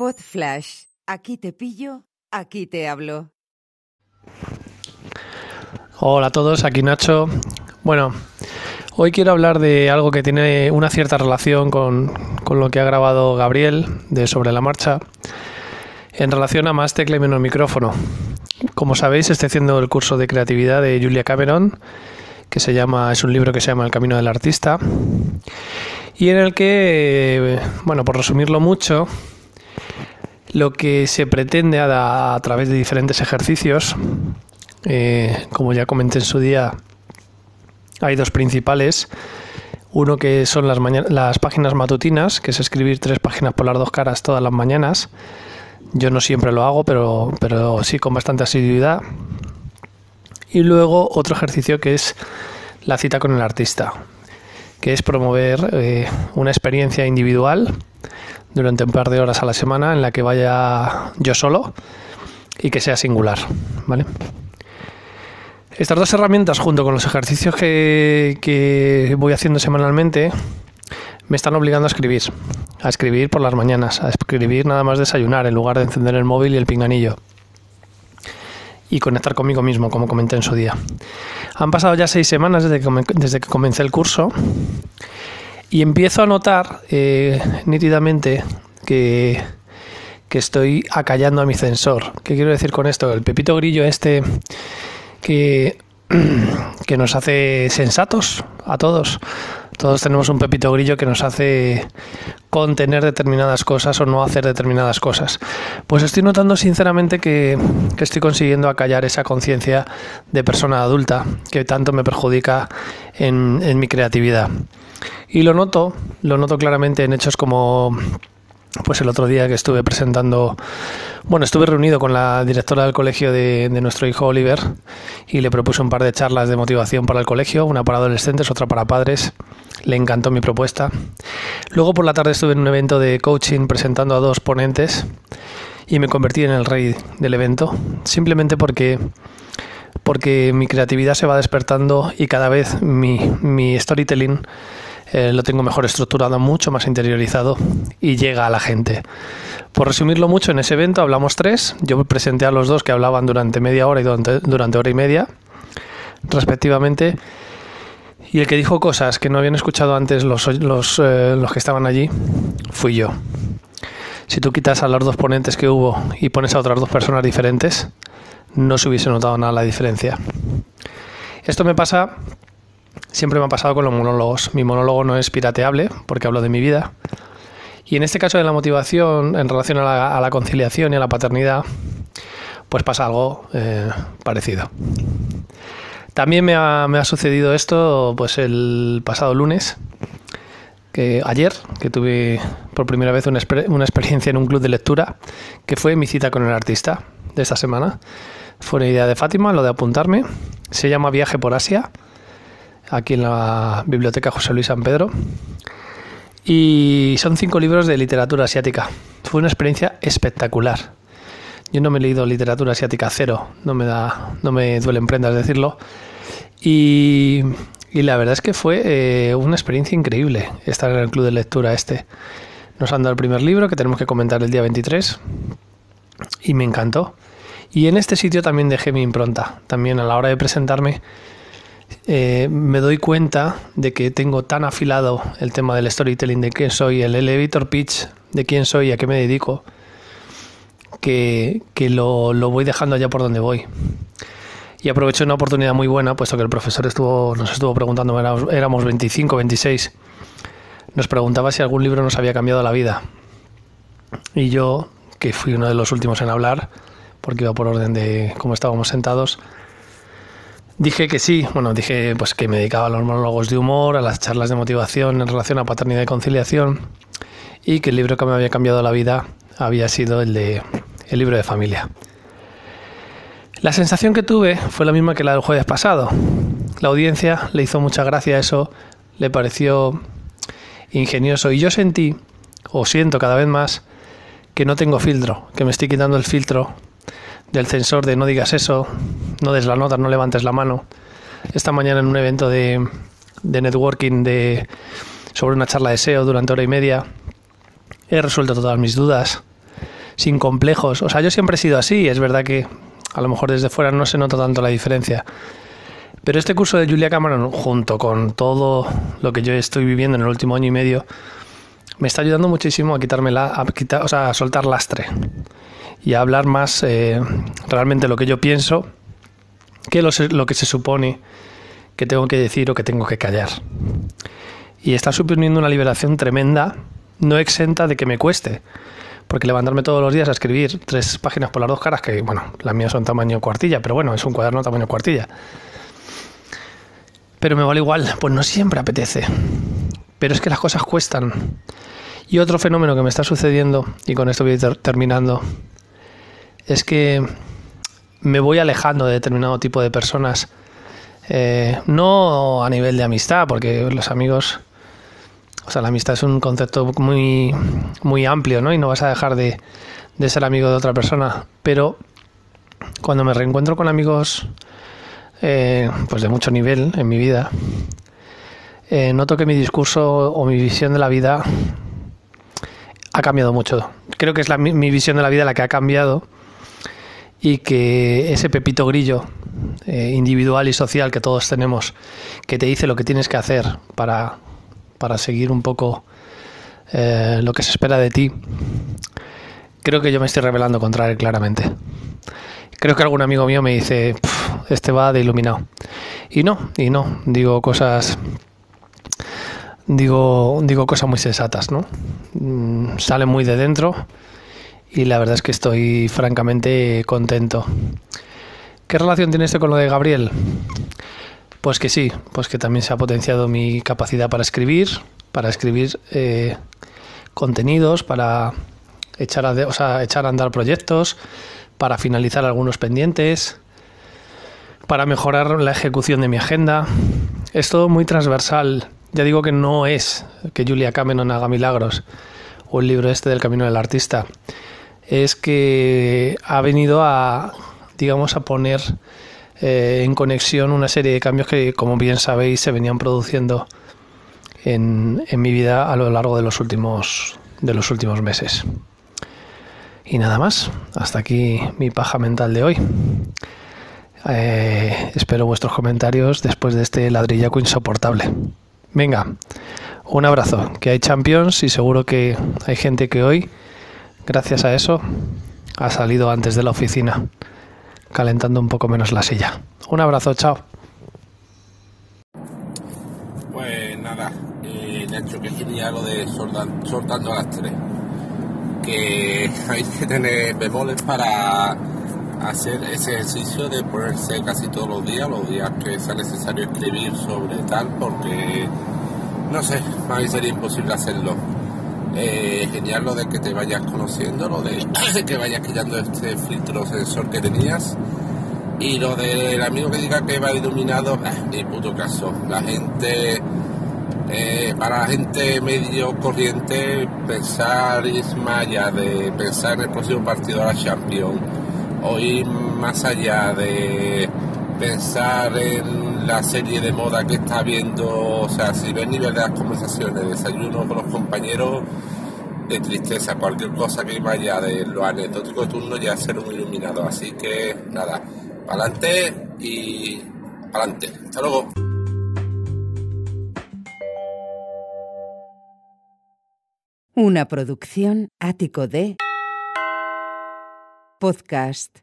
Pod Flash. Aquí te pillo, aquí te hablo. Hola a todos, aquí Nacho. Bueno, hoy quiero hablar de algo que tiene una cierta relación con, con lo que ha grabado Gabriel de Sobre la Marcha en relación a más tecla y menos micrófono. Como sabéis, estoy haciendo el curso de creatividad de Julia Cameron, que se llama, es un libro que se llama El Camino del Artista, y en el que, bueno, por resumirlo mucho, lo que se pretende a, a través de diferentes ejercicios, eh, como ya comenté en su día, hay dos principales. Uno que son las, páginas matutinas, que es escribir tres páginas por las dos caras todas las mañanas. Yo no siempre lo hago, pero, pero sí con bastante asiduidad. Y luego otro ejercicio que es la cita con el artista, que es promover eh, una experiencia individual durante un par de horas a la semana en la que vaya yo solo y que sea singular, ¿vale? Estas dos herramientas, junto con los ejercicios que, que voy haciendo semanalmente, me están obligando a escribir. A escribir por las mañanas, a escribir nada más desayunar en lugar de encender el móvil y el pinganillo. Y conectar conmigo mismo, como comenté en su día. Han pasado ya seis semanas desde que, desde que comencé el curso y empiezo a notar eh, nítidamente que, que estoy acallando a mi sensor. ¿Qué quiero decir con esto? El pepito grillo este que, que nos hace sensatos a todos. Todos tenemos un pepito grillo que nos hace contener determinadas cosas o no hacer determinadas cosas. Pues estoy notando sinceramente que, que estoy consiguiendo acallar esa conciencia de persona adulta que tanto me perjudica en, en mi creatividad. Y lo noto, lo noto claramente en hechos como pues el otro día que estuve presentando, bueno, estuve reunido con la directora del colegio de, nuestro hijo Oliver y le propuse un par de charlas de motivación para el colegio, una para adolescentes, otra para padres. Le encantó mi propuesta. Luego por la tarde estuve en un evento de coaching presentando a dos ponentes y me convertí en el rey del evento, simplemente porque porque mi creatividad se va despertando y cada vez mi, mi storytelling eh, lo tengo mejor estructurado, mucho más interiorizado y llega a la gente. Por resumirlo mucho, en ese evento hablamos tres. Yo presenté a los dos que hablaban durante media hora y durante, hora y media, respectivamente. Y el que dijo cosas que no habían escuchado antes los, los, eh, los que estaban allí fui yo. Si tú quitas a los dos ponentes que hubo y pones a otras dos personas diferentes, no se hubiese notado nada la diferencia. Esto me pasa siempre me ha pasado con los monólogos. Mi monólogo no es pirateable porque hablo de mi vida. Y en este caso de la motivación en relación a la, conciliación y a la paternidad, pues pasa algo eh, parecido. También me ha, me ha, sucedido esto pues el pasado lunes, que ayer, que tuve por primera vez una, una experiencia en un club de lectura, que fue mi cita con el artista de esta semana. Fue una idea de Fátima, lo de apuntarme. Se llama Viaje por Asia aquí en la Biblioteca José Luis San Pedro. Y son cinco libros de literatura asiática. Fue una experiencia espectacular. Yo no me he leído literatura asiática cero, no me da, no me duelen prendas decirlo. Y, la verdad es que fue eh, una experiencia increíble estar en el club de lectura este. Nos han dado el primer libro que tenemos que comentar el día 23 y me encantó. Y en este sitio también dejé mi impronta. También a la hora de presentarme eh, me doy cuenta de que tengo tan afilado el tema del storytelling, de quién soy, el elevator pitch, de quién soy y a qué me dedico, que, lo, voy dejando allá por donde voy. Y aproveché una oportunidad muy buena, puesto que el profesor nos estuvo preguntando, éramos, éramos 25, 26, nos preguntaba si algún libro nos había cambiado la vida. Y yo, que fui uno de los últimos en hablar, porque iba por orden de cómo estábamos sentados, Dije que sí, bueno, dije pues que me dedicaba a los monólogos de humor, a las charlas de motivación en relación a paternidad y conciliación y que el libro que me había cambiado la vida había sido el de el libro de familia. La sensación que tuve fue la misma que la del jueves pasado. La audiencia le hizo mucha gracia eso, le pareció ingenioso y yo sentí, o siento cada vez más, que no tengo filtro, que me estoy quitando el filtro del censor de no digas eso, no des la nota, no levantes la mano. Esta mañana en un evento de, networking de, sobre una charla de SEO durante hora y media, he resuelto todas mis dudas. sin complejos. O sea, yo siempre he sido así, es verdad que a lo mejor desde fuera no se nota tanto la diferencia. Pero este curso de Julia Cameron, junto con todo lo que yo estoy viviendo en el último año y medio, me está ayudando muchísimo a quitarme la, a quitar, o sea, a soltar lastre y a hablar más eh, realmente lo que yo pienso que lo, que se supone que tengo que decir o que tengo que callar. Y está suponiendo una liberación tremenda, no exenta de que me cueste. Porque levantarme todos los días a escribir tres páginas por las dos caras, que bueno, las mías son tamaño cuartilla, pero bueno, es un cuaderno tamaño cuartilla. Pero me vale igual, pues no siempre apetece. Pero es que las cosas cuestan. Y otro fenómeno que me está sucediendo, y con esto voy terminando, es que me voy alejando de determinado tipo de personas. Eh, no a nivel de amistad, porque los amigos o sea, la amistad es un concepto muy, muy amplio, ¿no? Y no vas a dejar de, ser amigo de otra persona. Pero cuando me reencuentro con amigos eh, pues de mucho nivel en mi vida, eh, noto que mi discurso o mi visión de la vida ha cambiado mucho. Creo que es mi visión de la vida la que ha cambiado y que ese pepito grillo eh, individual y social que todos tenemos, que te dice lo que tienes que hacer para para seguir un poco eh, lo que se espera de ti, creo que yo me estoy revelando contra él claramente. Creo que algún amigo mío me dice, este va de iluminado. Y no, y no, digo cosas digo, digo cosas muy sensatas, ¿no? Mm, sale muy de dentro y la verdad es que estoy francamente contento. ¿Qué relación tiene esto con lo de Gabriel? Pues que sí, pues que también se ha potenciado mi capacidad para escribir, para escribir eh, contenidos, para echar a, o sea, echar a andar proyectos, para finalizar algunos pendientes, para mejorar la ejecución de mi agenda. Es todo muy transversal. Ya digo que no es que Julia Cameron haga milagros o el libro este del camino del artista. Es que ha venido a, digamos, a poner eh, en conexión una serie de cambios que, como bien sabéis, se venían produciendo en, en, mi vida a lo largo de los últimos de los últimos meses. Y nada más, hasta aquí mi paja mental de hoy. Eh, espero vuestros comentarios después de este ladrillaco insoportable. Venga, un abrazo, que hay champions y seguro que hay gente que hoy, gracias a eso, ha salido antes de la oficina calentando un poco menos la silla. Un abrazo, chao. Pues nada, eh, hecho que genial lo de soltando las tres. Que hay que tener bemoles para hacer ese ejercicio de ponerse casi todos los días, los días que sea necesario escribir sobre tal, porque no sé, a mí sería imposible hacerlo. Eh, genial lo de que te vayas conociendo, lo de que vayas quitando este filtro sensor que tenías. Y lo del amigo que diga que va iluminado, eh, ni puto caso. La gente, eh, para la gente medio corriente, pensar Ismaya de pensar en el próximo partido de la Champions, o ir más allá de pensar en la serie de moda que está viendo, o sea, si ves nivel de las conversaciones, desayuno con los compañeros, de tristeza, cualquier cosa que vaya de lo anecdótico de turno ya ser un iluminado. Así que nada, adelante y adelante. Hasta luego. Una producción ático de podcast